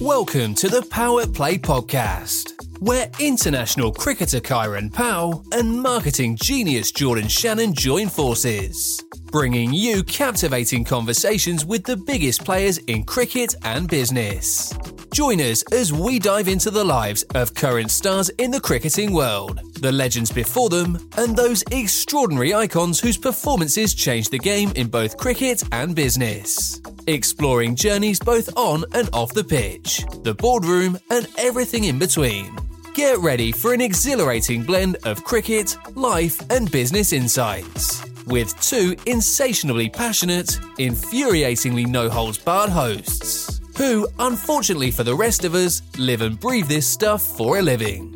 Welcome to the Power Play Podcast, where international cricketer Kieran Powell and marketing genius Jordan Shannon join forces, bringing you captivating conversations with the biggest players in cricket and business. Join us as we dive into the lives of current stars in the cricketing world, the legends before them, and those extraordinary icons whose performances changed the game in both cricket and business. Exploring journeys both on and off the pitch, the boardroom, and everything in between. Get ready for an exhilarating blend of cricket, life, and business insights. With two insatiably passionate, infuriatingly no holds barred hosts who, unfortunately for the rest of us, live and breathe this stuff for a living.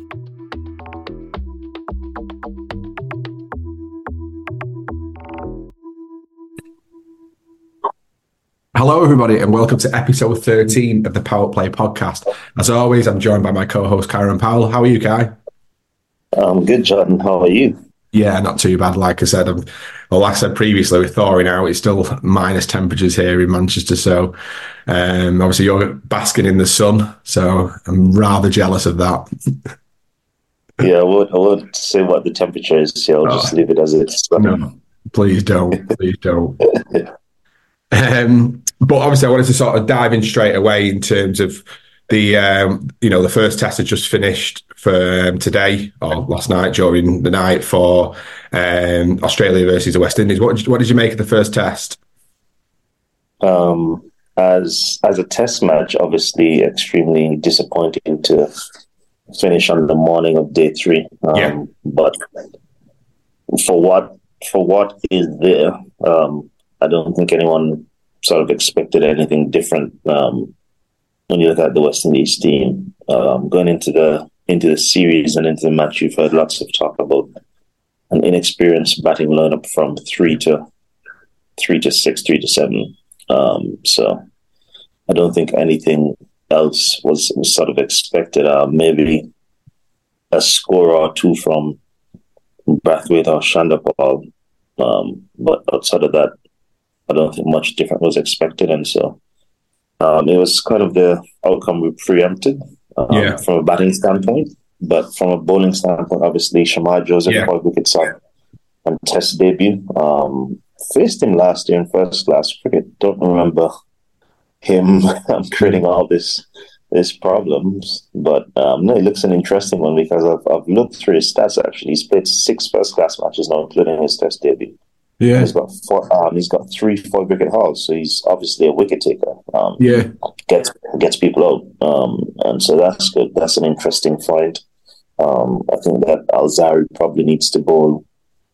Hello, everybody, and welcome to episode 13 of the Power Play podcast. As always, I'm joined by my co host, Kieran Powell. How are you, Kai? I'm good, Jordan. How are you? Yeah, not too bad. Like I said, I'm, well, like I said previously, with thawing out, it's still minus temperatures here in Manchester. So, um, obviously, you're basking in the sun. So, I'm rather jealous of that. yeah, I won't, I won't say what the temperature is. So I'll oh, just leave it as it is. No, please don't. Please don't. um, but obviously, I wanted to sort of dive in straight away in terms of the um, you know the first test had just finished for um, today or last night during the night for um, Australia versus the West Indies. What did you, what did you make of the first test? Um, as as a test match, obviously extremely disappointing to finish on the morning of day three. Um, yeah. But for what for what is there, um, I don't think anyone sort of expected anything different. Um, when you look at the West Indies team um, going into the into the series and into the match, you've heard lots of talk about an inexperienced batting lineup from three to three to six, three to seven. Um, so I don't think anything else was, was sort of expected. Uh, maybe a score or two from Brathwaite or Chanderpaul. Um, but outside of that, I don't think much different was expected. And so um, it was kind of the outcome we preempted um, yeah. from a batting standpoint. But from a bowling standpoint, obviously, Shamar Joseph, yeah. five wicket side and test debut. Um, faced him last year in first class cricket. Don't remember him creating all this this problems, but um, no, it looks an interesting one because I've, I've looked through his stats. Actually, he's played six first class matches now, including his test debut. Yeah, he's got four. Um, he's got three four wicket hauls, so he's obviously a wicket taker. Um, yeah, gets gets people out, um, and so that's good. That's an interesting find. Um, I think that Alzarri probably needs to bowl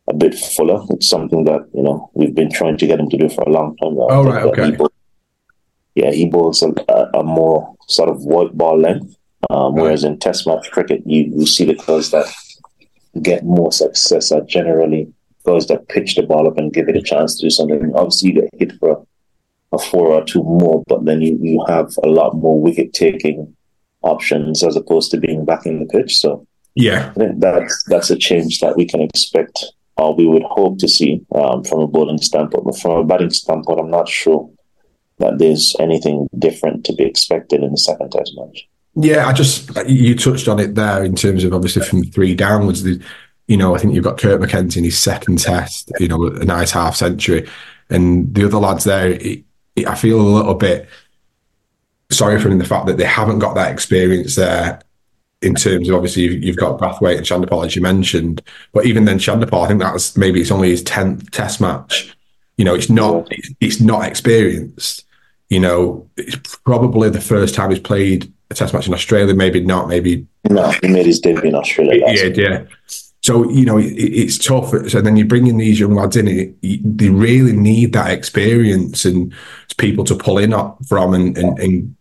a bit fuller. It's something that you know we've been trying to get him to do for a long time now. Oh right, okay. He bowls, yeah, he bowls a, a, more sort of white ball length, um, right. whereas in Test match cricket, you you see the guys that get more success are generally those that pitch the ball up and give it a chance to do something. Obviously, you get hit for a four or two more, but then you, you have a lot more wicket taking options as opposed to being back in the pitch. So, yeah, that's that's a change that we can expect or we would hope to see um, from a bowling standpoint. But from a batting standpoint, I'm not sure that there's anything different to be expected in the second test match. Yeah, I just you touched on it there in terms of obviously from three downwards. The, you know, I think you've got Kurt McKenzie in his second test, you know, a nice half century. And the other lads there, it, it, I feel a little bit sorry for them in the fact that they haven't got that experience there in terms of obviously you've, you've got Brathwaite and Chanderpaul, as you mentioned. But even then, Chanderpaul, I think that's maybe it's only his 10th test match. You know, it's not, it's not experienced. You know, it's probably the first time he's played a test match in Australia, maybe not, maybe. No, he made his debut in Australia. Yeah, yeah. So you know it, it's tough. So then you bring in these young lads in, it, they really need that experience and people to pull in from, and and and,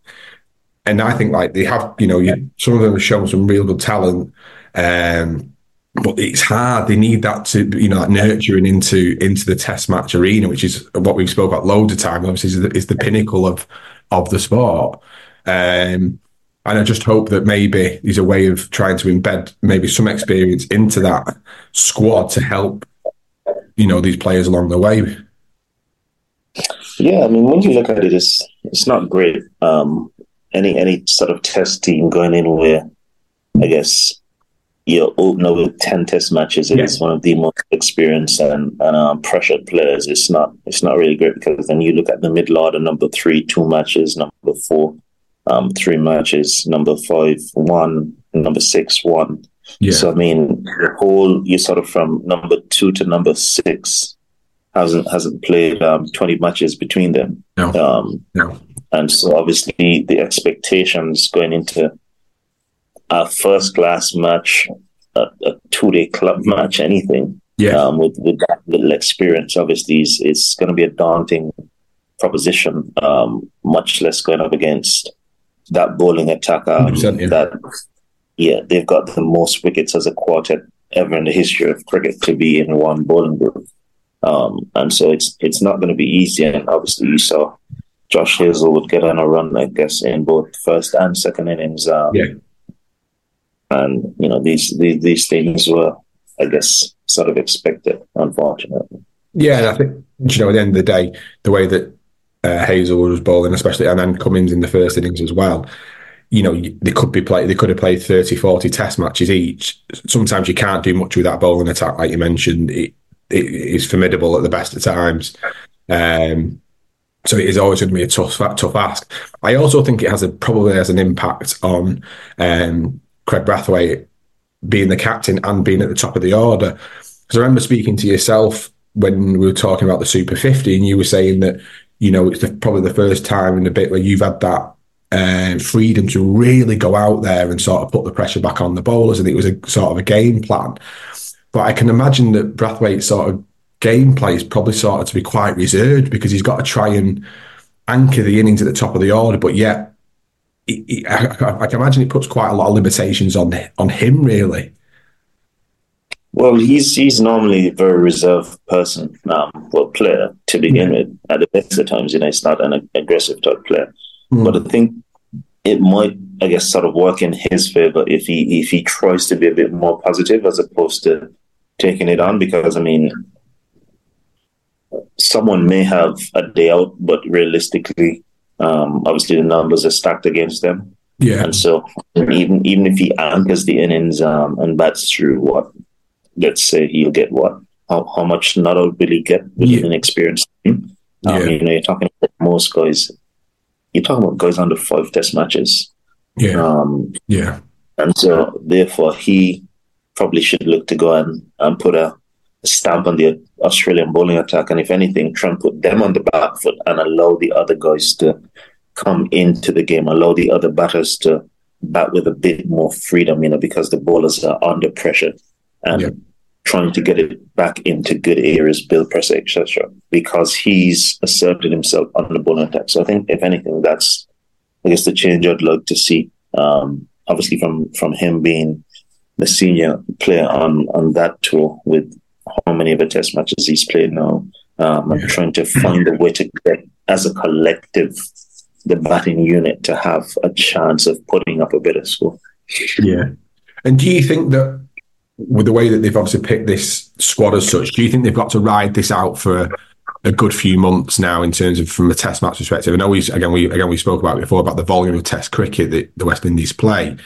and I think like they have, you know, you, some of them have shown some real good talent, um, but it's hard. They need that to you know that nurturing into into the test match arena, which is what we've spoke about loads of times. Obviously, is the, is the pinnacle of of the sport. Um, and I just hope that maybe there's a way of trying to embed maybe some experience into that squad to help, you know, these players along the way. Yeah, I mean, when you look at it, it's it's not great. Um, any any sort of test team going in where I guess your opener with ten test matches yeah. is one of the most experienced and, and um, pressured players. It's not it's not really great because then you look at the middle order, number three, two matches, number four, um, three matches, number five, one, number six, one. Yeah. So I mean, the whole you sort of from number two to number six hasn't hasn't played um, twenty matches between them. No. Um, no. And so obviously the expectations going into a first class match, a, a two day club match, anything. Yeah. Um, with, with that little experience, obviously, is, is going to be a daunting proposition, um, much less going up against that bowling attack. Um, yeah. That, yeah, they've got the most wickets as a quartet ever in the history of cricket to be in one bowling group. Um, and so it's it's not going to be easy. And obviously, you saw Josh Hazlewood get on a run, I guess, in both first and second innings. Um, yeah. And you know these, these these things were, I guess, sort of expected. Unfortunately. Yeah, I think you know at the end of the day, the way that uh, Hazlewood was bowling, especially, and then Cummins in the first innings as well. You know, they could be play. They could have played 30, 40 test matches each. Sometimes you can't do much with that bowling attack, like you mentioned. It, it is formidable at the best of times. Um, so it is always going to be a tough, tough ask. I also think it has a probably has an impact on um, Kraigg Brathwaite being the captain and being at the top of the order. Because I remember speaking to yourself when we were talking about the Super 50, and you were saying that you know it's the, probably the first time in a bit where you've had that uh, freedom to really go out there and sort of put the pressure back on the bowlers, and it was a sort of a game plan. But I can imagine that Brathwaite's sort of gameplay is probably sort of to be quite reserved because he's got to try and anchor the innings at the top of the order, but yet it, it, I, I, can imagine it puts quite a lot of limitations on on him, really. Well, he's he's normally a very reserved person, um, well, player to begin yeah. with. At the best of times, you know, he's not an aggressive type player. Mm. But I think it might, I guess, sort of work in his favor if he if he tries to be a bit more positive as opposed to taking it on. Because I mean, someone may have a day out, but realistically, um, obviously the numbers are stacked against them. Yeah. And so even even if he anchors the innings um, and bats through what, let's say he'll get what, how, how much not will he get with yeah. an experienced team? Um, yeah. You know, you're talking about most guys, you're talking about guys under five test matches. Yeah. Um, yeah. And so therefore he probably should look to go and, and put a stamp on the Australian bowling attack, and if anything, try and put them on the back foot and allow the other guys to come into the game, allow the other batters to bat with a bit more freedom, you know, because the bowlers are under pressure and yeah. trying to get it back into good areas, build pressure, etc. Because he's asserted himself on the bowling attack. So I think, if anything, that's I guess the change I'd like to see. Um, obviously, from from him being the senior player on on that tour with how many of the test matches he's played now. Um, I'm trying to find a way to get, as a collective, the batting unit to have a chance of putting up a better score. Yeah. And do you think that with the way that they've obviously picked this squad as such, do you think they've got to ride this out for a, good few months now in terms of from a test match perspective? I know we again we again we spoke about before about the volume of test cricket that the West Indies play.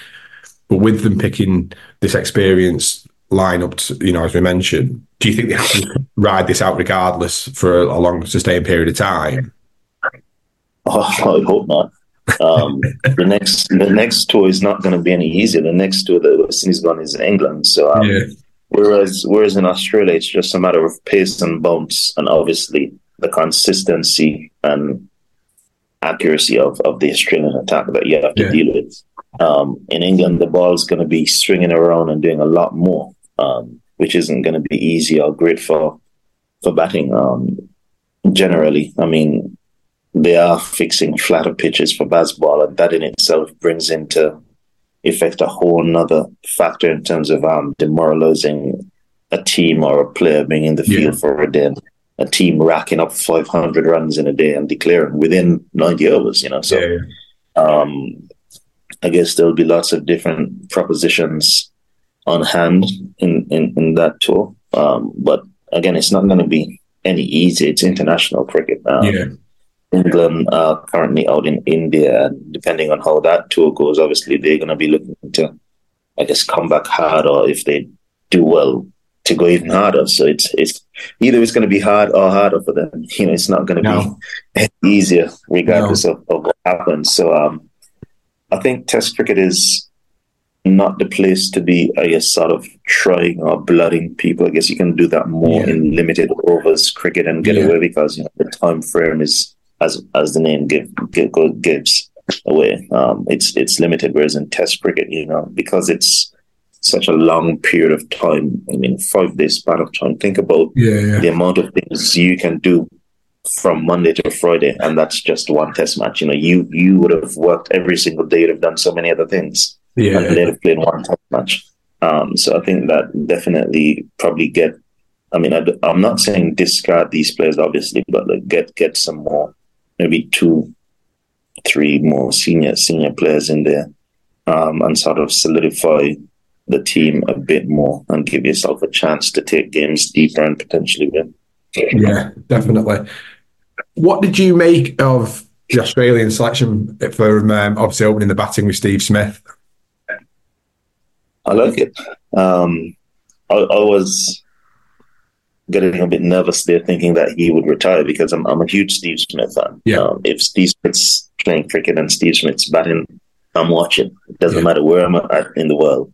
But with them picking this experienced lineup, to, you know, as we mentioned, do you think they have to ride this out regardless for a, long, sustained period of time? Oh, I hope not. Um, the next the next tour is not going to be any easier. The next tour that West Indies gone is England. So um, yeah. whereas whereas in Australia it's just a matter of pace and bounce, and obviously the consistency and accuracy of, of the Australian attack that you have to yeah. deal with. Um, in England, the ball's going to be swinging around and doing a lot more um, which isn't going to be easy or great for for batting. Um, generally, I mean, they are fixing flatter pitches for Bazball, and that in itself brings into effect a whole another factor in terms of um, demoralizing a team or a player being in the field yeah. for a day. A team racking up 500 runs in a day and declaring within 90 overs, you know. So, yeah. um, I guess there'll be lots of different propositions on hand in, in, in that tour. Um, but again, it's not going to be any easy. It's international cricket. Yeah. England are currently out in India, and depending on how that tour goes, obviously they're going to be looking to, I guess, come back hard, or if they do well, to go even harder. So it's it's either it's going to be hard or harder for them. You know, it's not going to no. be easier regardless no. of, of, what happens. So um, I think Test cricket is not the place to be. I guess sort of trying or blooding people. I guess you can do that more yeah. in limited overs cricket and get yeah. away because you know the time frame is as as the name give, give gives away. Um, it's it's limited, whereas in Test cricket, you know, because it's such a long period of time. I mean, five days span of time. Think about yeah, yeah. the amount of things you can do from Monday to Friday, and that's just one test match. You know, you you would have worked every single day. You'd have done so many other things, yeah, and they'd have played one test match. Um, so I think that definitely probably get. I mean, I, am not saying discard these players, obviously, but like get get some more, maybe two, three more senior senior players in there, um, and sort of solidify the team a bit more and give yourself a chance to take games deeper and potentially win. Yeah, definitely. What did you make of the Australian selection for um, obviously opening the batting with Steve Smith? I like it. Um, I, I, was getting a bit nervous there, thinking that he would retire because I'm, I'm a huge Steve Smith fan. Yeah. Um, if Steve Smith's playing cricket and Steve Smith's batting, I'm watching. It doesn't yeah. matter where I'm at in the world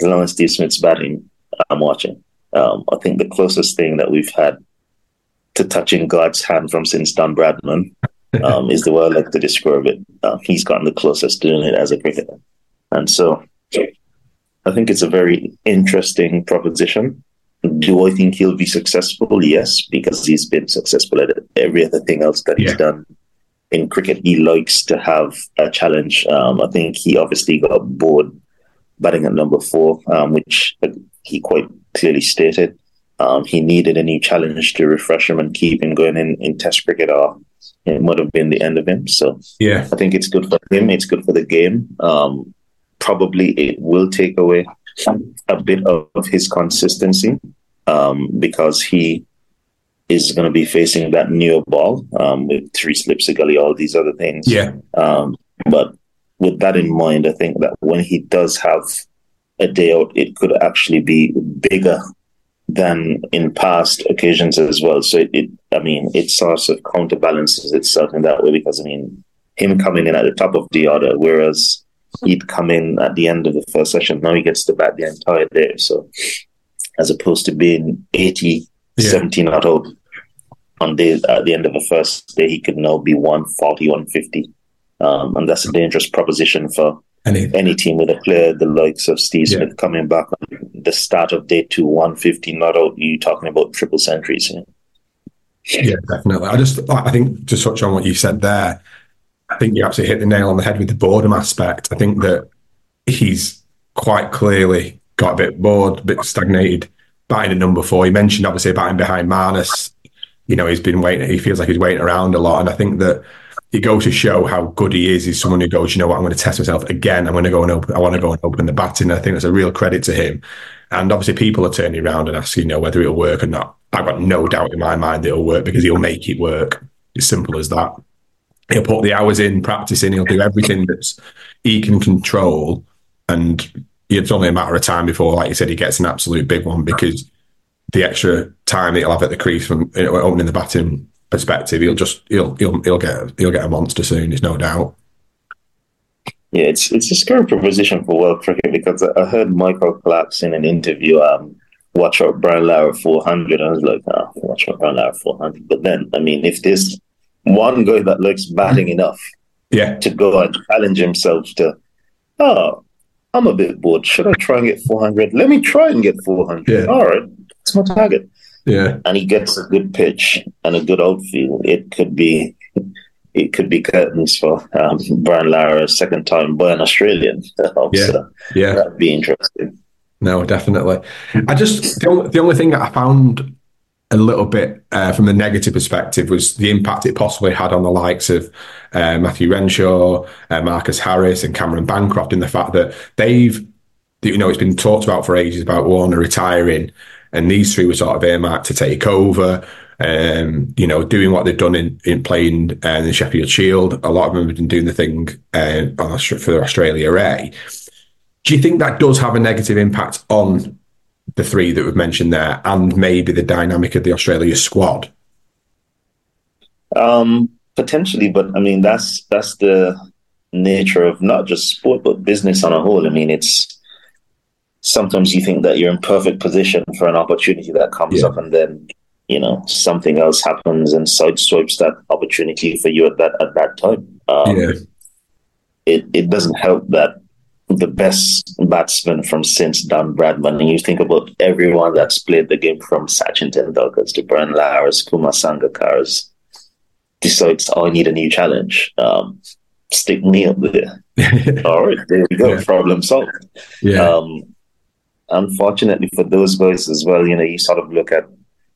as long as Steve Smith's batting, I'm watching. Um, I think the closest thing that we've had to touching God's hand from since Don Bradman um, is the way I like to describe it. Uh, he's gotten the closest doing it as a cricketer. And so I think it's a very interesting proposition. Do I think he'll be successful? Yes, because he's been successful at every other thing else that he's done in cricket. He likes to have a challenge. Um, I think he obviously got bored batting at number four, um, which he quite clearly stated. Um, he needed a new challenge to refresh him and keep him going in, in Test cricket, or it might have been the end of him. So, yeah, I think it's good for him. It's good for the game. Um, probably it will take away a bit of, of his consistency um, because he is going to be facing that newer ball um, with three slips a gully, all these other things. Yeah. Um, but with that in mind, I think that when he does have a day out, it could actually be bigger than in past occasions as well. So it, it I mean, it sort of counterbalances itself in that way because I mean, him coming in at the top of the order, whereas he'd come in at the end of the first session, now he gets to bat the entire day. So as opposed to being 80, yeah. 70 not out on the at the end of the first day, he could now be 140, 150 um, and that's a dangerous proposition for any, any team with a player the likes of Steve Smith coming back on the start of day two, 150, not out you talking about triple centuries. Yeah? yeah, definitely. I just, I think to touch on what you said there, I think you absolutely hit the nail on the head with the boredom aspect. I think that he's quite clearly got a bit bored, a bit stagnated batting at number four. He mentioned obviously batting behind Marnus. You know, he's been waiting, he feels like he's waiting around a lot. And I think that it goes to show how good he is. He's someone who goes, you know what, I'm going to test myself again. I'm going to go and open. I want to go and open the batting. I think that's a real credit to him. And obviously, people are turning around and asking, you know, whether it'll work or not. I've got no doubt in my mind that it'll work because he'll make it work. It's simple as that. He'll put the hours in, practicing. He'll do everything that he can control, and it's only a matter of time before, like you said, he gets an absolute big one because the extra time that he'll have at the crease from opening the batting perspective, he'll just he'll he'll he'll get he'll get a monster soon. There's no doubt. Yeah, it's it's a scary proposition for world cricket because I heard Michael Clarke in an interview. Um, watch out Brian Lara 400. I was like, oh, watch out Brian Lara 400. But then, I mean, if there's one guy that likes batting enough, yeah, to go and challenge himself to, oh, I'm a bit bored. Should I try and get 400? Let me try and get 400. Yeah. All right, that's my target. Yeah. And he gets a good pitch and a good outfield. It could be it could be curtains for um, Brian Lara second time by an Australian. yeah. So yeah. That'd be interesting. No, definitely. I just the only, the only thing that I found a little bit uh, from the negative perspective was the impact it possibly had on the likes of uh, Matthew Renshaw, uh, Marcus Harris, and Cameron Bancroft in the fact that they've, you know, it's been talked about for ages about Warner retiring, and these three were sort of earmarked to take over. um, you know, doing what they've done in, in playing uh, the Sheffield Shield. A lot of them have been doing the thing uh, for the Australia A. Do you think that does have a negative impact on the three that we've mentioned there and maybe the dynamic of the Australia squad? Um, potentially, but I mean, that's that's the nature of not just sport, but business on a whole. I mean, it's sometimes you think that you're in perfect position for an opportunity that comes yeah. up and then you know something else happens and sideswipes that opportunity for you at that at that time. Um, yeah. It it doesn't help that the best batsman from since Don Bradman, and you think about everyone that's played the game from Sachin Tendulkar to Brian Lara, Kumar Sangakkaras, decides, oh, I need a new challenge. Um, stick me up there. All right, there we go. Yeah. Problem solved. Yeah. Um, unfortunately for those guys as well, you know, you sort of look at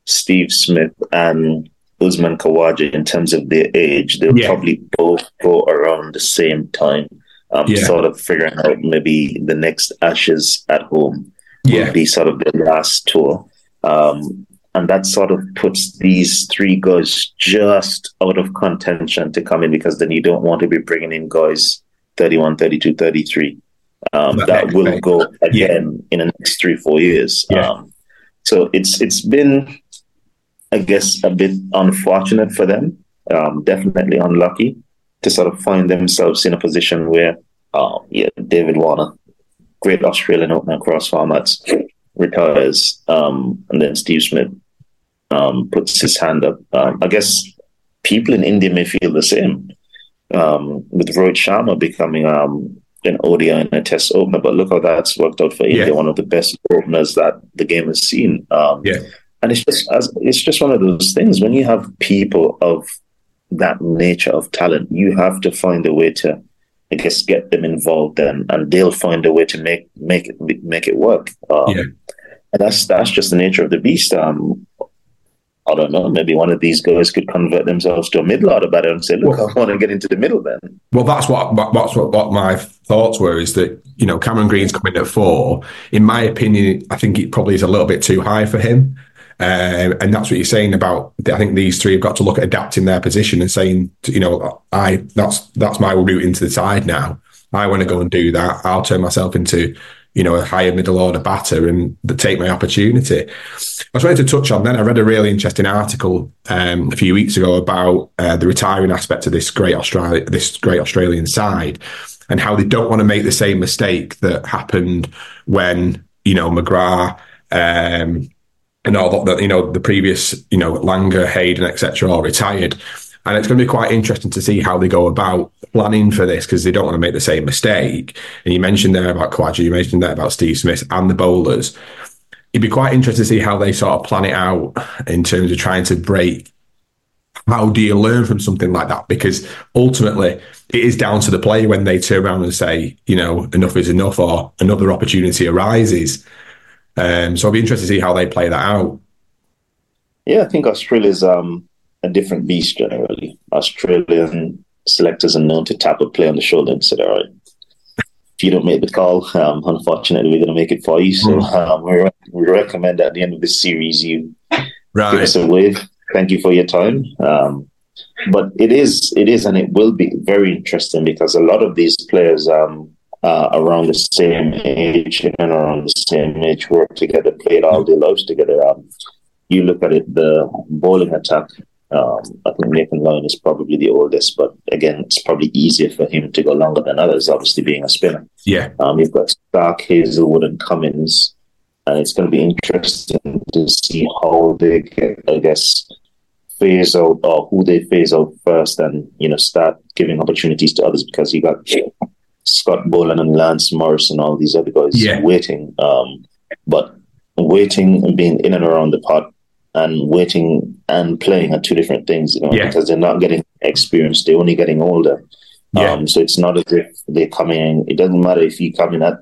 Steve Smith and Usman Khawaja in terms of their age, they'll yeah. probably both go around the same time. Um, yeah. sort of figuring out maybe the next Ashes at home yeah. will be sort of the last tour. Um, and that sort of puts these three guys just out of contention to come in because then you don't want to be bringing in guys 31, 32, 33 um, that will go again yeah. in the next three, four years. Yeah. Um, so it's it's been, I guess, a bit unfortunate for them. Um, definitely unlucky to sort of find themselves in a position where, uh, yeah, David Warner, great Australian opener across formats, retires, um, and then Steve Smith um, puts his hand up. Um, I guess people in India may feel the same um, with Rohit Sharma becoming um, an ODI and a Test opener. But look how that's worked out for India, yeah. one of the best openers that the game has seen. Um, yeah. And it's just it's just one of those things when you have people of that nature of talent, you have to find a way to, I guess, get them involved, and and they'll find a way to make make it make it work. Um, yeah. And that's that's just the nature of the beast. Um, I don't know, maybe one of these guys could convert themselves to a middle order batter and say, look, well, I want to get into the middle then. Well, that's what that's what, what my thoughts were is that, you know, Cameron Green's coming at four. In my opinion, I think it probably is a little bit too high for him. Uh, and that's what you're saying about. I think these three have got to look at adapting their position and saying, you know, I that's that's my route into the side now. I want to go and do that. I'll turn myself into you know, a higher middle order batter and take my opportunity. I was wanting to touch on then. I read a really interesting article um, a few weeks ago about uh, the retiring aspect of this great Australia, this great Australian side, and how they don't want to make the same mistake that happened when you know McGrath um, and all that. You know, the previous you know Langer, Hayden, etc. are retired. And it's going to be quite interesting to see how they go about planning for this because they don't want to make the same mistake. And you mentioned there about Khawaja, you mentioned there about Steve Smith and the bowlers. It'd be quite interesting to see how they sort of plan it out in terms of trying to break. How do you learn from something like that? Because ultimately, it is down to the player when they turn around and say, you know, enough is enough, or another opportunity arises. Um, so I'll be interested to see how they play that out. Yeah, I think Australia's um, a different beast generally. Australian selectors are known to tap a play on the shoulder and say, all right, if you don't make the call, um, unfortunately, we're going to make it for you. So hmm. um, we, we recommend at the end of this series, you right. give us a wave. Thank you for your time. Um, but it is, it is, and it will be very interesting because a lot of these players um, uh, around the same age and around the same age work together, played all their lives together. Um, you look at it, the bowling attack um, I think Nathan Lyon is probably the oldest, but again, it's probably easier for him to go longer than others, obviously being a spinner. Yeah. Um, you've got Starc, Hazlewood, and Cummins, and it's going to be interesting to see how they get, I guess, phase out or who they phase out first and, you know, start giving opportunities to others because you got Scott Boland and Lance Morris and all these other guys yeah. waiting. Um, but waiting and being in and around the pot and waiting and playing are two different things, you know, yeah. because they're not getting experience, they're only getting older. Yeah. Um, so it's not as if they're coming in, it doesn't matter if you come in at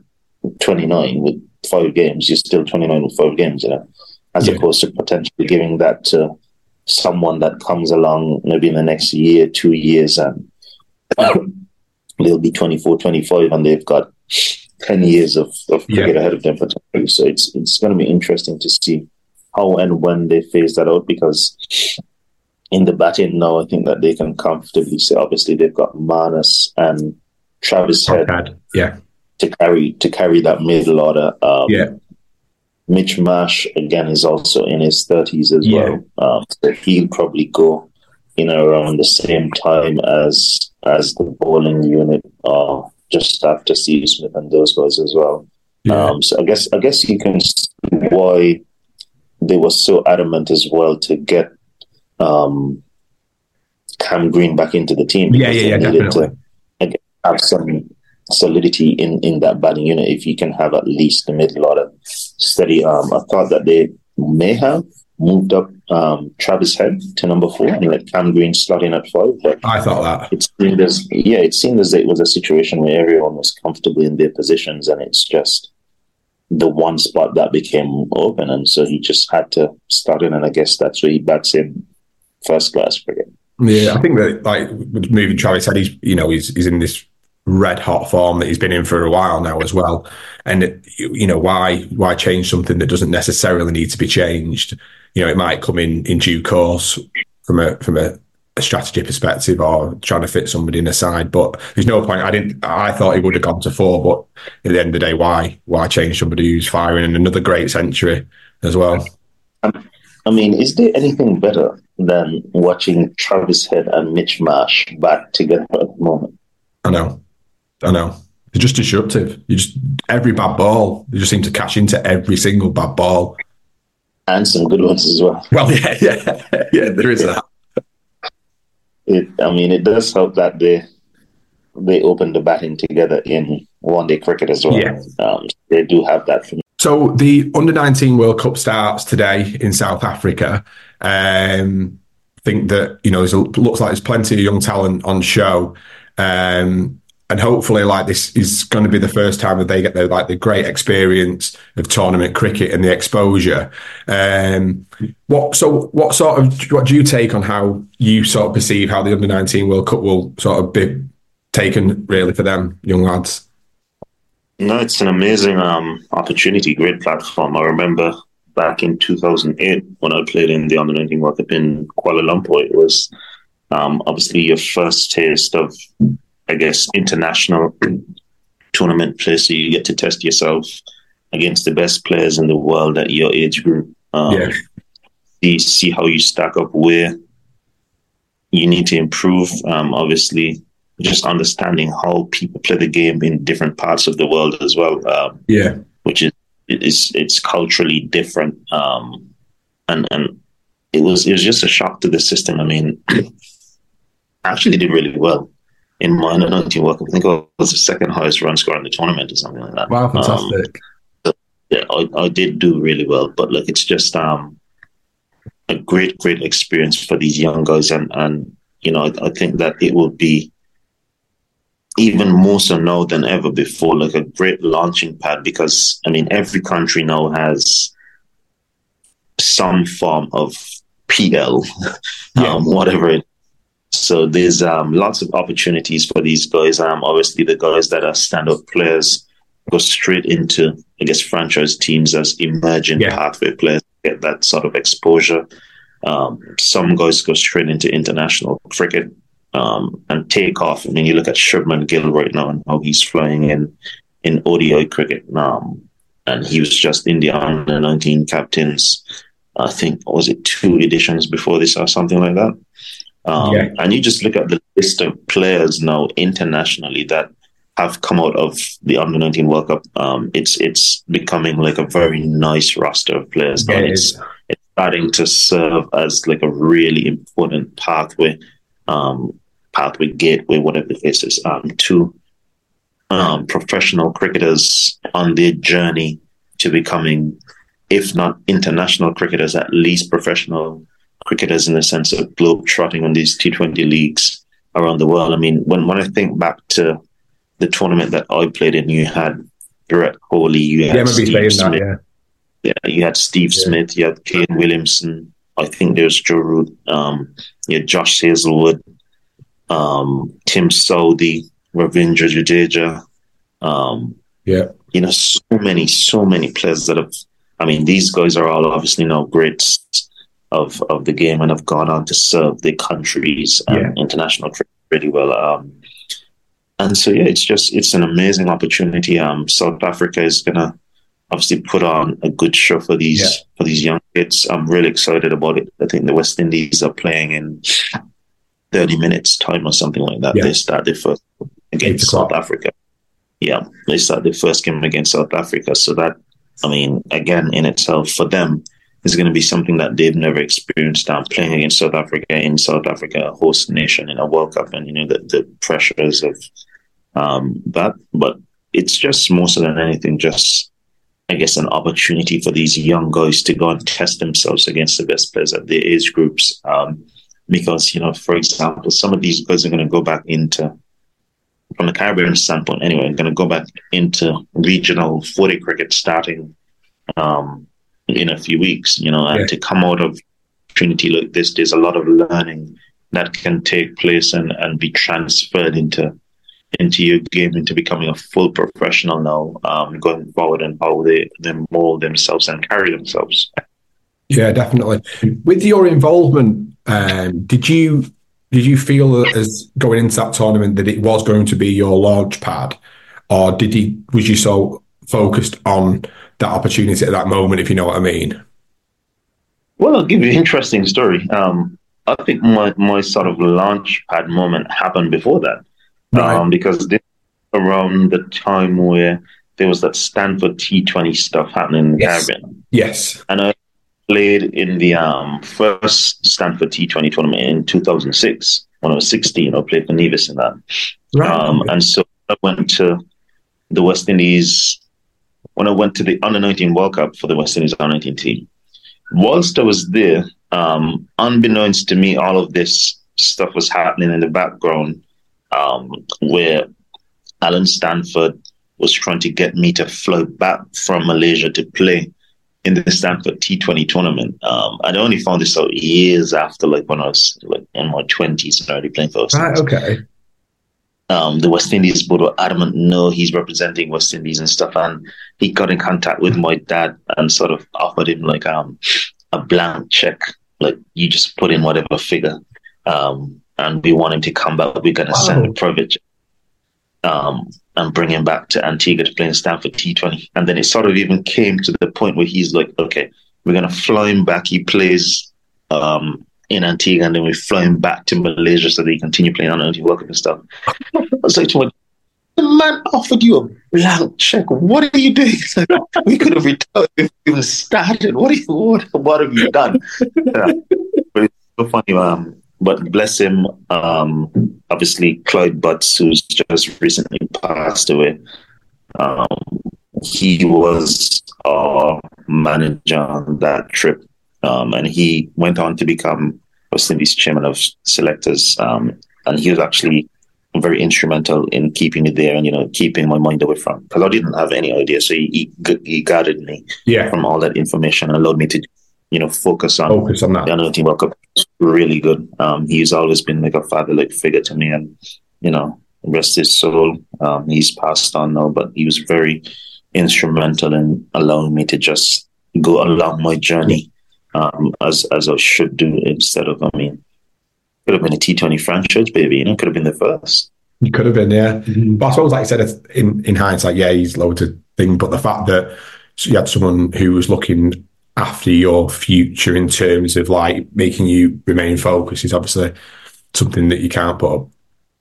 29 with five games, you're still 29 with five games, you know, as yeah. opposed to potentially giving that to someone that comes along maybe in the next year, two years, and they'll be 24, 25, and they've got 10 years of, of cricket yeah. ahead of them potentially. So it's, it's going to be interesting to see how and when they phase that out because in the batting now, I think that they can comfortably say obviously they've got Marnus and Travis Head, yeah, to carry to carry that middle order. Um, yeah. Mitch Marsh again is also in his thirties as Yeah. well, um, so he'll probably go in around the same time as as the bowling unit, uh, just after Steve Smith and those guys as well. Yeah. Um, so I guess I guess you can see why they were so adamant as well to get um, Cam Green back into the team. Yeah, because yeah, they yeah, needed definitely. to again, have some solidity in, in that batting unit. If you can have at least the middle order steady, um, I thought that they may have moved up um, Travis Head to number four and let Cam Green slot in at five, but I thought that. it seemed as yeah, it seemed as it was a situation where everyone was comfortable in their positions, and it's just the one spot that became open, and so he just had to start in, and I guess that's where he bats in first class cricket. Yeah, I think that like moving Travis Head, he's you know he's he's in this red hot form that he's been in for a while now as well. And it, you know why why change something that doesn't necessarily need to be changed? You know, it might come in in due course from a from a, a strategy perspective or trying to fit somebody in the side. But there's no point. I didn't. I thought he would have gone to four, but at the end of the day, why why change somebody who's firing and another great century as well? Um, I mean, is there anything better than watching Travis Head and Mitch Marsh back together at the moment? I know, I know. It's just disruptive. You just every bad ball. You just seem to cash into every single bad ball. And some good ones as well. Well, yeah, yeah, yeah. There is that. It, I mean, it does help that they they open the batting together in one day cricket as well. Yeah. Um, they do have that for me. So the under nineteen World Cup starts today in South Africa. Um, I think that you know there's a, looks like there's plenty of young talent on show. Um, and hopefully, like this is going to be the first time that they get the like the great experience of tournament cricket and the exposure. Um, what so what sort of what do you take on how you sort of perceive how the under nineteen World Cup will sort of be taken really for them young lads? No, it's an amazing um, opportunity, great platform. I remember back in 2008 when I played in the Under 19 World Cup in Kuala Lumpur. It was um, obviously your first taste of, I guess, international tournament play. So you get to test yourself against the best players in the world at your age group. Um, Yeah. see, see how you stack up, where you need to improve. Um, obviously, just understanding how people play the game in different parts of the world as well, um, Yeah, which is it's it's culturally different, um, and and it was it was just a shock to the system. I mean, actually did really well in my under 19 World Cup. I think I was the second highest run scorer in the tournament or something like that. wow, Um, fantastic. yeah, I, I did do really well, but look, it's just um a great, great experience for these young guys, and and you know, I, I think that it will be even more so now than ever before, like a great launching pad because I mean, every country now has some form of PL, Yeah. um, whatever it. So there's um, lots of opportunities for these guys. Um, obviously the guys that are stand-up players go straight into, I guess, franchise teams as emerging Yeah. pathway players, get that sort of exposure. Um, some guys go straight into international cricket um, and take off. I mean, you look at Shubman Gill right now and how he's flying in in ODI cricket. Um, and he was just in the under 19 captains, I think, was it two editions before this or something like that? Um, Yeah. And you just look at the list of players now internationally that have come out of the under 19 World Cup. Um, it's it's becoming like a very nice roster of players. Yeah, it it's it's starting to serve as like a really important pathway, um, pathway gateway, whatever the case is, um, to um, professional cricketers on their journey to becoming, if not international cricketers, at least professional cricketers in the sense of globe trotting on these T20 leagues around the world. I mean, when, when I think back to the tournament that I played in, you had Virat Kohli, you had Yeah, Steve saying that. Smith, Yeah, yeah, you had Steve Yeah. Smith, you had Kane Williamson. I think there's Joe Root. Um, you had Josh Hazlewood, um, Tim Southee, Ravindra Jadeja. Um, yeah, you know, so many, so many players that have I mean, these guys are all obviously now greats of of the game and have gone on to serve their countries and yeah. international cricket really well. Um, and so yeah, it's just it's an amazing opportunity. Um, South Africa is gonna obviously put on a good show for these yeah. for these young kids. I'm really excited about it. I think the West Indies are playing in 30 minutes time or something like that. Yeah. They start their first against South Africa. Yeah, they start their first game against South Africa. So that I mean, again, in itself for them is going to be something that they've never experienced. Playing against South Africa in South Africa, a host nation in a World Cup, and you know the, the pressures of um, that. But it's just more so than anything, just I guess an opportunity for these young guys to go and test themselves against the best players at their age groups. Um, because you know, for example, some of these guys are going to go back into from the Caribbean standpoint, anyway, going to go back into regional footy cricket starting um, in a few weeks, you know, and yeah. to come out of Trinity like this, there's a lot of learning that can take place and, and be transferred into into your game into becoming a full professional now um, going forward and how they, they mold themselves and carry themselves. Yeah, definitely. With your involvement, um, did you did you feel as going into that tournament that it was going to be your launch pad, or did you was you so focused on that opportunity at that moment? If you know what I mean. Well, I'll give you an interesting story. Um, I think my, my sort of launch pad moment happened before that, right. um, because this around the time where there was that Stanford T20 stuff happening in the yes. Caribbean. Yes, and I played in the um, first Stanford T20 tournament in 2006 when I was 16. I played for Nevis in that. Right. Um, and so I went to the West Indies when I went to the under 19 World Cup for the West Indies under 19 team. Whilst I was there, um, unbeknownst to me, all of this stuff was happening in the background um, where Allen Stanford was trying to get me to fly back from Malaysia to play in the Stanford T20 tournament. Um, I only found this out years after, like when I was like in my twenties and already playing for Right, okay. Um, the West Indies board were adamant, no, he's representing West Indies and stuff. And he got in contact with my dad and sort of offered him like um, a blank check, like you just put in whatever figure. Um, and we want him to come back. We're going to wow. send a private um, and bring him back to Antigua to play in Stanford T20. And then it sort of even came to the point where he's like, okay, we're going to fly him back. He plays um, in Antigua and then we fly him back to Malaysia so that he continue playing on Antigua World Cup and stuff. I was like, the man offered you a blank check. What are you doing? Like, we could have retired if we even started. What, you, what, what have you done? Yeah. But it's so funny. Um, but bless him, um, obviously Clyde Butts, who's just recently passed away, um, he was our manager on that trip, um, and he went on to become West Indies chairman of selectors, um, and he was actually very instrumental in keeping me there and you know keeping my mind away from because I didn't have any idea, so he he, he guarded me yeah. from all that information and allowed me to you know, focus on focus on that. The under team World Cup. Really good. Um, he's always been like a father-like figure to me, and you know, rest his soul. Um, he's passed on now, but he was very instrumental in allowing me to just go along my journey um, as as I should do instead of. I mean, could have been a T Twenty franchise, baby. You know, could have been the first. You could have been, yeah. Mm-hmm. But I suppose, like I said, in in hindsight, yeah, he's loads of things. But the fact that you had someone who was looking after your future in terms of like making you remain focused is obviously something that you can't put up.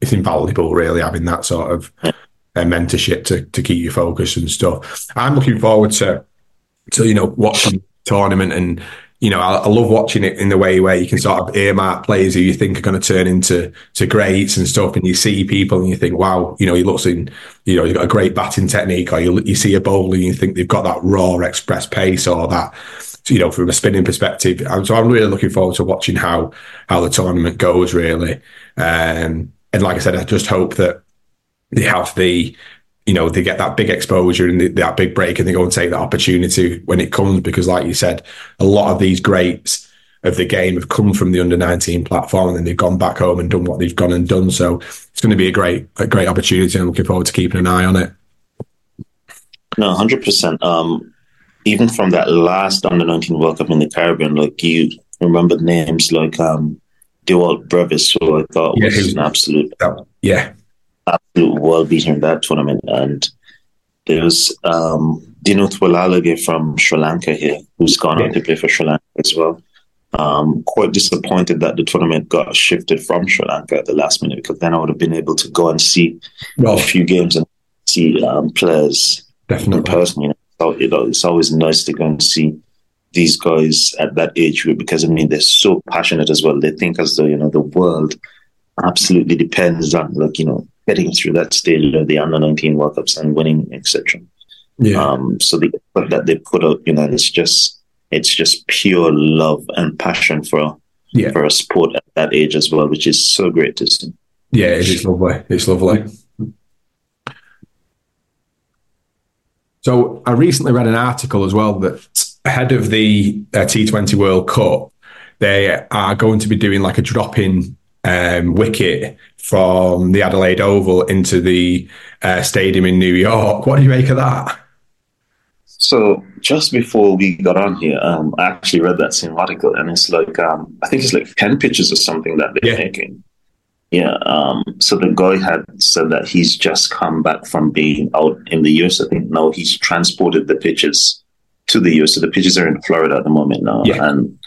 It's invaluable, really, having that sort of uh, mentorship to, to keep you focused and stuff. I'm looking forward to, to you know, watching tournament and you know, I, I, love watching it in the way where you can sort of earmark players who you think are going to turn into to greats and stuff, and you see people and you think, wow, you know, he looks in, you know, you've got a great batting technique, or you, you see a bowler and you think they've got that raw express pace or that, you know, from a spinning perspective. And so I'm really looking forward to watching how how the tournament goes, really. Um, and like I said, I just hope that they have the you know, they get that big exposure and that big break and they go and take that opportunity when it comes. Because, like you said, a lot of these greats of the game have come from the under 19 platform and then they've gone back home and done what they've gone and done. So it's going to be a great, a great opportunity. And I'm looking forward to keeping an eye on it. No, 100%. Um, even from that last under 19 World Cup in the Caribbean, like you remember names like um, Dewald Brevis, who I thought yeah, was, was an absolute, yeah, absolute world beater in that tournament. And there was um, Dino Tuilagi from Sri Lanka here, who's gone on to play for Sri Lanka as well. Um, quite disappointed that the tournament got shifted from Sri Lanka at the last minute because then I would have been able to go and see well, a few games and see um, players definitely in person. You know, you know, it's always nice to go and see these guys at that age group because I mean they're so passionate as well. They think as though you know the world absolutely depends on like you know getting through that stage of the under nineteen World Cups and winning, etc. Yeah. Um, so the effort that they put out, you know, it's just it's just pure love and passion for yeah. for a sport at that age as well, which is so great to see. Yeah, it is lovely. It's lovely. So I recently read an article as well that ahead of the uh, T20 World Cup, they are going to be doing like a drop-in um, wicket from the Adelaide Oval into the uh, stadium in New York. What do you make of that? So just before we got on here, um, I actually read that same article, and it's like um, I think it's like ten pitches or something that they're yeah. making. Yeah. Um, so the guy had said that he's just come back from being out in the US. I think now he's transported the pitches to the US. So the pitches are in Florida at the moment now, yeah. and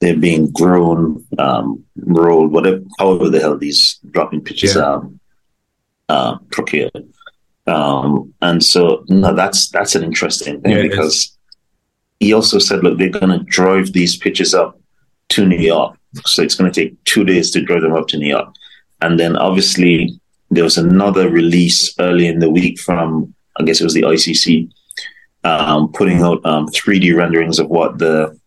they're being grown, um, rolled, whatever, however the hell these dropping pitches yeah. are uh, procured. Um, and so no, that's that's an interesting thing yeah, because he also said, look, they're going to drive these pitches up to New York. So it's going to take two days to drive them up to New York. And then obviously there was another release early in the week from, I guess it was the ICC, um, putting out um, 3D renderings of what the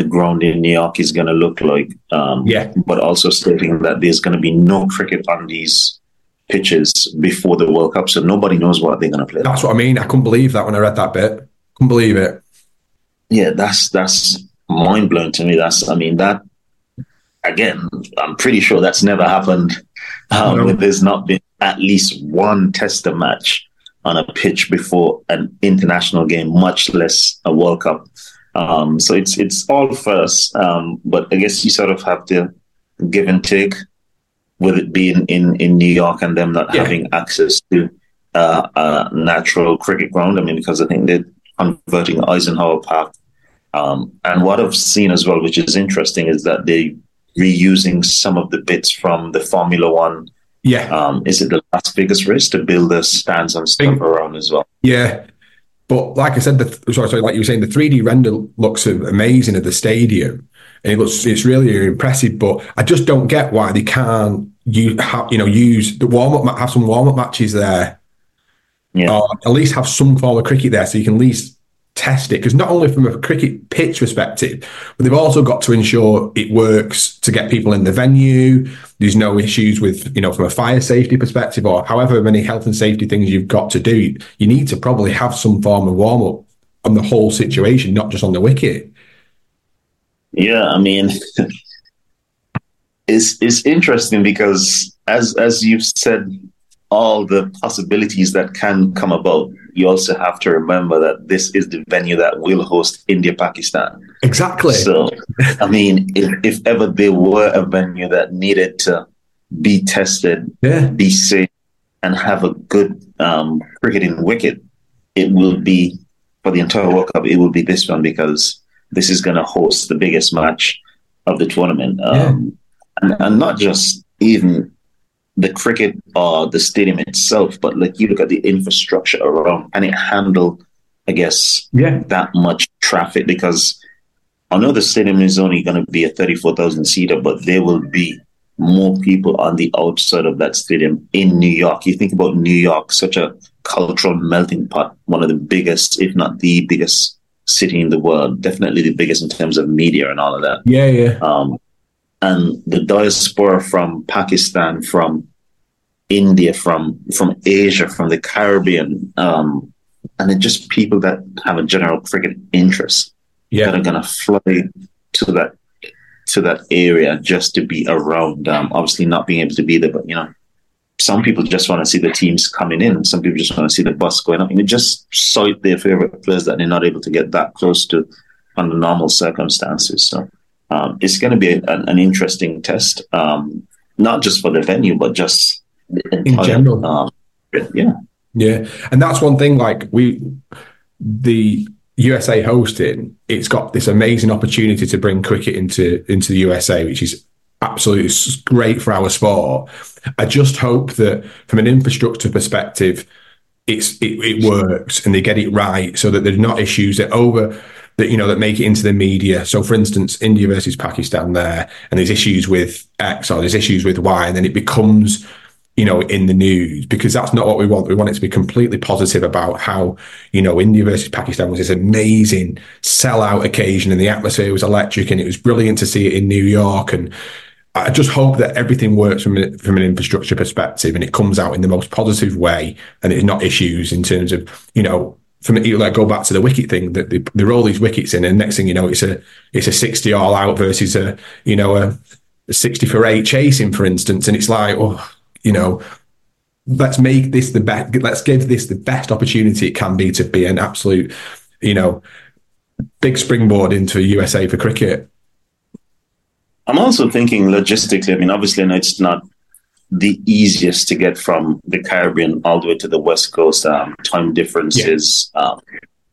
the ground in New York is going to look like. Um, yeah. But also stating that there's going to be no cricket on these pitches before the World Cup, so nobody knows what they're going to play. That's what I mean. I couldn't believe that when I read that bit. Couldn't believe it. Yeah, that's that's mind blowing to me. That's I mean that again, I'm pretty sure that's never happened. Um, no. There's not been at least one tester match on a pitch before an international game, much less a World Cup. Um, so it's it's all first, um, but I guess you sort of have to give and take with it being in, in New York and them not yeah. having access to uh, a natural cricket ground. I mean, because I think they're converting Eisenhower Park. Um, and what I've seen as well, which is interesting, is that they reusing some of the bits from the Formula One. Yeah. Um, is it the Las Vegas race to build the stands and stuff around as well? Yeah. But like I said, the, sorry, sorry, like you were saying, the 3D render looks amazing at the stadium, and it looks it's really impressive. But I just don't get why they can't you have you know use the warm up have some warm up matches there, yeah, or at least have some form of cricket there, so you can at least test it because not only from a cricket pitch perspective, but they've also got to ensure it works to get people in the venue. There's no issues with, you know, from a fire safety perspective or however many health and safety things you've got to do. You need to probably have some form of warm up on the whole situation, not just on the wicket. Yeah, I mean, it's it's interesting because as as you've said all the possibilities that can come about, you also have to remember that this is the venue that will host India Pakistan. Exactly. So, I mean, if, if ever there were a venue that needed to be tested, yeah. be safe, and have a good um, cricketing wicket, it will be for the entire World Cup. It will be this one because this is going to host the biggest match of the tournament, um, yeah. and, and not just even the cricket or the stadium itself, but like you look at the infrastructure around, and it handle, I guess, yeah, that much traffic? Because I know the stadium is only going to be a thirty-four thousand seater, but there will be more people on the outside of that stadium in New York. You think about New York, such a cultural melting pot, one of the biggest, if not the biggest city in the world, definitely the biggest in terms of media and all of that. Yeah, yeah. Um, and the diaspora from Pakistan, from India, from from Asia, from the Caribbean, um, and it's just people that have a general cricket interest yeah. that are going to fly to that to that area just to be around. Um, obviously, not being able to be there, but you know, some people just want to see the teams coming in. Some people just want to see the bus going up. And just cite their favorite players that they're not able to get that close to under normal circumstances. So um, it's going to be a, an, an, interesting test, um, not just for the venue, but just in general. Um, yeah, yeah, and that's one thing. Like we, the USA hosting, it's got this amazing opportunity to bring cricket into into the USA, which is absolutely great for our sport. I just hope that from an infrastructure perspective, it's it, it works and they get it right, so that there's not issues that over that you know that make it into the media. So, for instance, India versus Pakistan there, and there's issues with X or there's issues with Y, and then it becomes you know, in the news because that's not what we want. We want it to be completely positive about how, you know, India versus Pakistan was this amazing sellout occasion and the atmosphere was electric and it was brilliant to see it in New York. And I just hope that everything works from, from an infrastructure perspective and it comes out in the most positive way and it's not issues in terms of, you know, from like go back to the wicket thing that they, they roll these wickets in and next thing you know it's a it's a 60 all out versus a you know a 60 for eight chasing for instance and it's like oh you know, let's make this the best. Let's give this the best opportunity it can be to be an absolute, you know, big springboard into USA for cricket. I'm also thinking logistically. I mean, obviously, I know it's not the easiest to get from the Caribbean all the way to the West Coast. Um, time differences, yeah. um,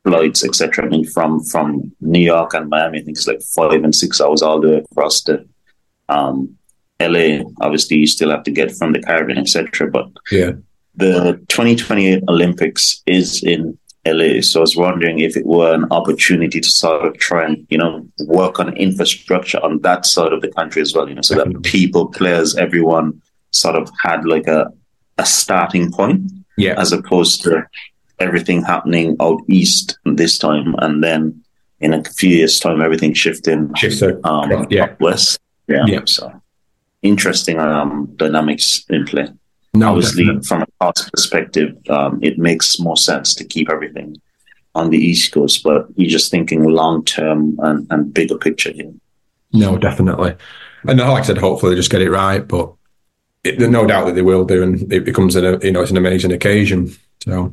flights, etc. I mean, from from New York and Miami, I think it's like five and six hours all the way across the um, LA, obviously, you still have to get from the Caribbean, etc. But yeah, the 2028 Olympics is in LA, so I was wondering if it were an opportunity to sort of try and you know work on infrastructure on that side of the country as well. You know, so that people, players, everyone sort of had like a a starting point, yeah, as opposed to everything happening out east this time and then in a few years' time everything shifting, shifting um, yeah. west. Yeah. yeah. So interesting um, dynamics in play. No, Obviously, definitely. from a cost perspective, um, it makes more sense to keep everything on the East Coast, but you're just thinking long term and, and bigger picture here. No, definitely. And like I said, hopefully they just get it right, but it, there's no doubt that they will do, and it becomes an you know it's an amazing occasion. So,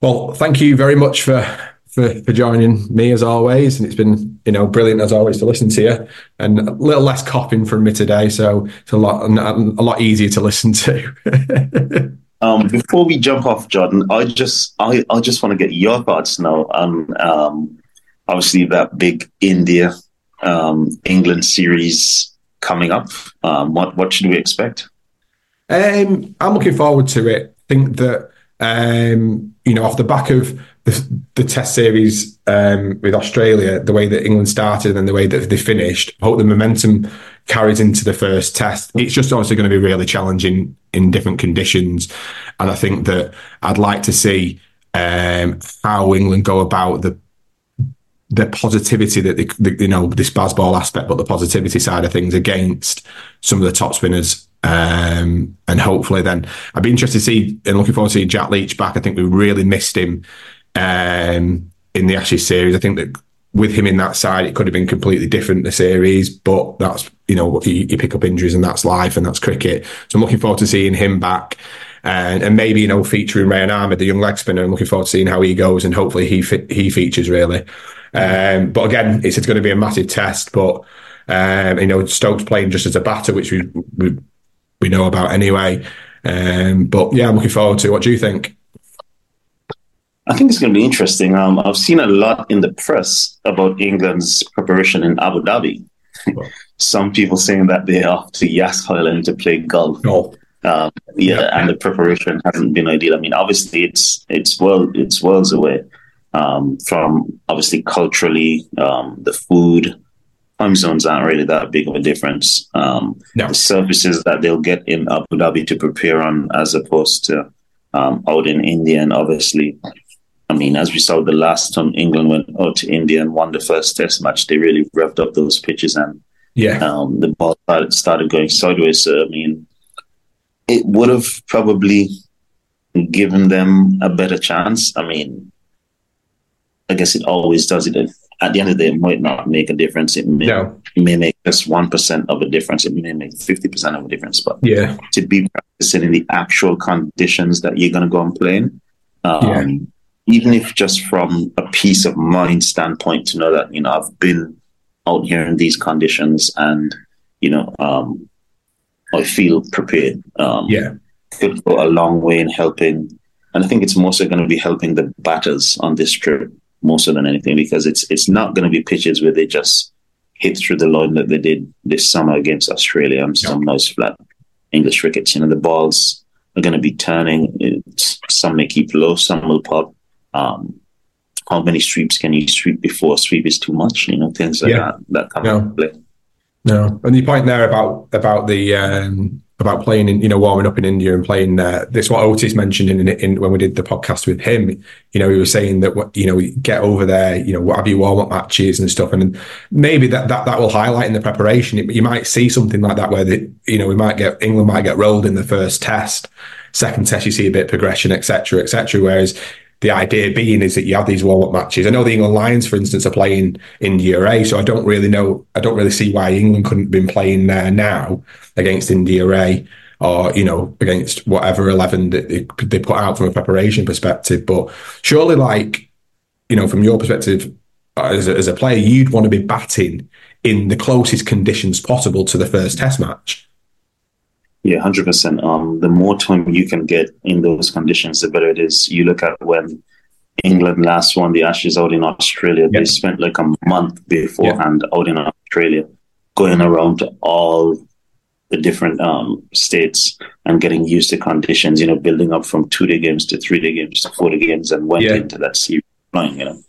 well, thank you very much for for, for joining me as always. And it's been, you know, brilliant as always to listen to you and a little less coughing from me today. So it's a lot, a lot easier to listen to. um, before we jump off, Jordan, I just, I, I just want to get your thoughts now on, um, obviously that big India, um, England series coming up. Um, what, what should we expect? Um, I'm looking forward to it. I think that, um, you know, off the back of the, the test series um, with Australia, the way that England started and the way that they finished, I hope the momentum carries into the first test. It's just obviously going to be really challenging in different conditions. And I think that I'd like to see um, how England go about the the positivity that they, the, you know this Bazball aspect, but the positivity side of things against some of the top spinners um, and hopefully then I'd be interested to see and looking forward to seeing Jack Leach back. I think we really missed him um, in the Ashes series. I think that with him in that side, it could have been completely different the series, but that's you know you, you, pick up injuries and that's life and that's cricket. So I'm looking forward to seeing him back. And, and maybe you know featuring Rehan Ahmed, the young leg spinner. I'm looking forward to seeing how he goes, and hopefully he he features really. Um, but again, it's, it's going to be a massive test. But um, you know, Stokes playing just as a batter, which we we, we know about anyway. Um, but yeah, I'm looking forward to. What do you think? I think it's going to be interesting. Um, I've seen a lot in the press about England's preparation in Abu Dhabi. Some people saying that they're off to Yas Island to play golf. Oh. Um, yeah, yeah, and the preparation hasn't been ideal. I mean, obviously, it's it's well it's worlds away um, from obviously culturally um, the food. Time zones aren't really that big of a difference. Um, no. The services that they'll get in Abu Dhabi to prepare on, as opposed to um, out in India, and obviously I mean, as we saw the last time England went out to India and won the first Test match, they really revved up those pitches and yeah, um, the ball started, started going sideways. So I mean, it would have probably given them a better chance. I mean, I guess it always does. It at the end of the day, it might not make a difference. It may, no. it may make just 1% of a difference. It may make 50% of a difference. But yeah, to be practicing in the actual conditions that you're going to go and play in, um. Even if just from a peace of mind standpoint, to know that, you know, I've been out here in these conditions and, you know, um, I feel prepared. Um, yeah. Could go a long way in helping. And I think it's mostly going to be helping the batters on this trip more so than anything because it's it's not going to be pitches where they just hit through the line that they did this summer against Australia on some nice flat English wickets. You know, the balls are going to be turning. It's, some may keep low, some will pop. Um, how many sweeps can you sweep before a sweep is too much? You know, things like yeah. that that come no. play. No, and the point there about about the um, about playing in, you know, warming up in India and playing there. This what Otis mentioned in, in, when we did the podcast with him. You know, he was saying that you know, we get over there, you know, what have you warm up matches and stuff, and maybe that that that will highlight in the preparation. You might see something like that where the, you know, we might get England might get rolled in the first test. Second test, you see a bit progression, etc., etc. Whereas the idea being is that you have these warm up matches. I know the England Lions, for instance, are playing India A, so I don't really know. I don't really see why England couldn't have been playing there now against India A or you know against whatever eleven that they, they put out from a preparation perspective. But surely, like you know, from your perspective uh, as a, as a player, you'd want to be batting in the closest conditions possible to the first Test match. Yeah, hundred um, percent. The more time you can get in those conditions, the better it is. You look at when England last won the Ashes out in Australia. Yep. They spent like a month beforehand yep. out in Australia, going around to all the different um, states and getting used to conditions. You know, building up from two day games to three day games to four day games, and went into that series playing. You know,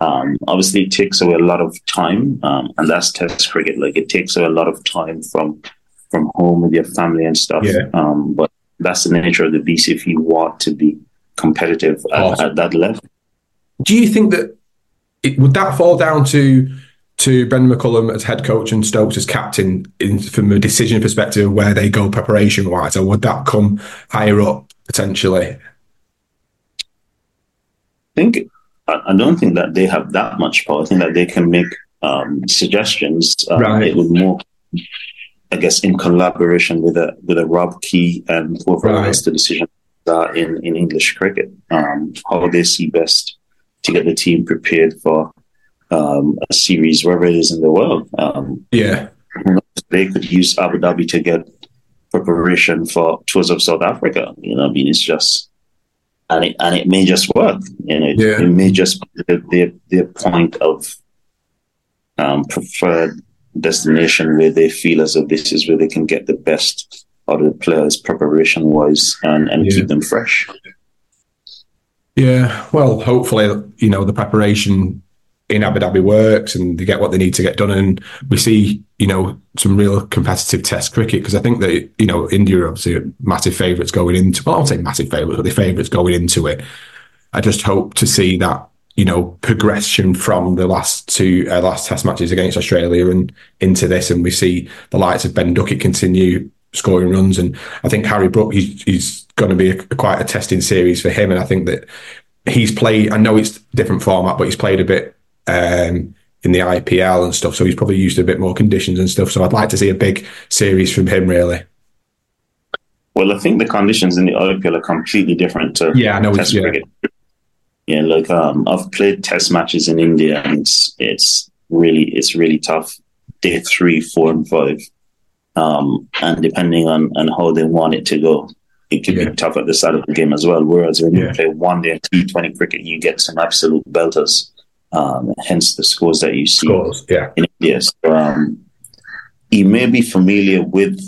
um, obviously it takes away a lot of time, um, and that's Test cricket. Like it takes away a lot of time from from home with your family and stuff. Yeah. Um, but that's the nature of the beast if you want to be competitive at, at, that level. Do you think that it, would that fall down to to Brendon McCullum as head coach and Stokes as captain in, from a decision perspective where they go preparation wise, or would that come higher up potentially? I think I don't think that they have that much power. I think that they can make um, suggestions. Um, right. It would more I guess, in collaboration with a with a Rob Key and whoever right. else the decision are in in English cricket, um, how they see best to get the team prepared for um, a series wherever it is in the world. Um, yeah, they could use Abu Dhabi to get preparation for tours of South Africa. You know, I mean, it's just and it and it may just work. You know, yeah. it may just be the the point of um, preferred destination where they feel as if this is where they can get the best out of the players preparation wise and, and yeah. keep them fresh. Yeah, well, hopefully, you know, the preparation in Abu Dhabi works and they get what they need to get done. And we see, you know, some real competitive test cricket because I think that, you know, India are obviously massive favourites going into, well, I won't say massive favourites, but the favourites going into it. I just hope to see that you know progression from the last two uh, last test matches against Australia and into this, and we see the likes of Ben Duckett continue scoring runs, and I think Harry Brook he's, he's going to be a, quite a testing series for him, and I think that he's played. I know it's different format, but he's played a bit. Um, in the IPL and stuff, so he's probably used a bit more conditions and stuff. So I'd like to see a big series from him, really. Well, I think the conditions in the IPL are completely different to yeah, I know Test yeah. cricket. Yeah, like um, I've played test matches in India, and it's it's really it's really tough. Day three, four, and five, um, and depending on on how they want it to go, it can yeah. be tough at the start of the game as well. Whereas when yeah. you play one day T Twenty cricket, you get some absolute belters. Um, hence the scores that you see scores, yeah. in India. So, um, you may be familiar with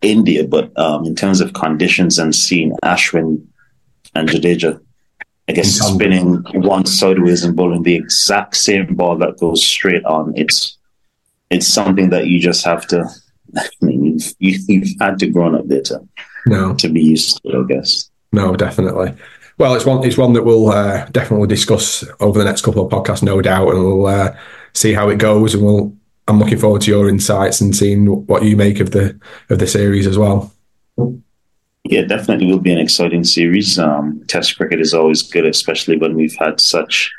India, but um, in terms of conditions and seeing Ashwin and Jadeja I guess spinning one sideways and bowling the exact same ball that goes straight on. It's it's something that you just have to. I mean, you've, you, have you have had to grow up there to no to be used to. It, I guess. No, definitely. Well, it's one it's one that we'll uh, definitely discuss over the next couple of podcasts, no doubt, and we'll uh, see how it goes. And we'll I'm looking forward to your insights and seeing what you make of the of the series as well. Yeah, definitely will be an exciting series. Um, test cricket is always good, especially when we've had such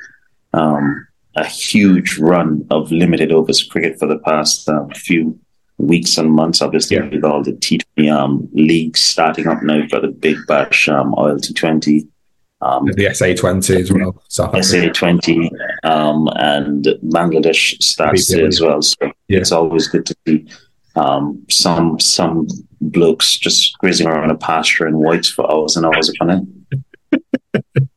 um, a huge run of limited overs cricket for the past um, few weeks and months. Obviously, yeah. with all the T20 um, leagues starting up now, you've got the Big Bash um, ILT20. Um, the SA20 as well. SA20 um, and Bangladesh starts as well. So yeah. it's always good to see um, some some blokes just grazing around a pasture in whites for hours and hours upon end.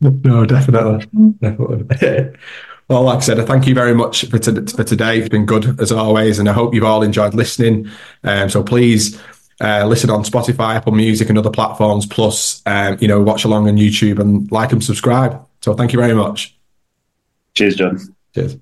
no, definitely, definitely. well, like I said, thank you very much for, to, for today. It's been good as always, and I hope you've all enjoyed listening. Um, so please uh, listen on Spotify, Apple Music, and other platforms. Plus, um, you know, watch along on YouTube and like and subscribe. So thank you very much. Cheers, John. Cheers.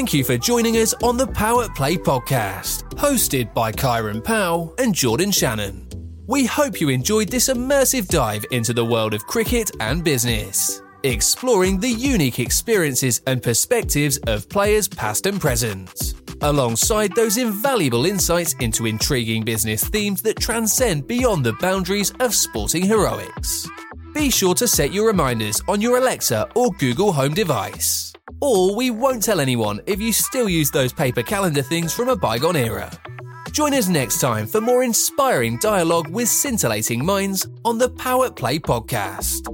Thank you for joining us on the Power Play podcast, hosted by Kieran Powell and Jordan Shannon. We hope you enjoyed this immersive dive into the world of cricket and business, exploring the unique experiences and perspectives of players past and present, alongside those invaluable insights into intriguing business themes that transcend beyond the boundaries of sporting heroics. Be sure to set your reminders on your Alexa or Google Home device or we won't tell anyone if you still use those paper calendar things from a bygone era. Join us next time for more inspiring dialogue with scintillating minds on the Power Play podcast.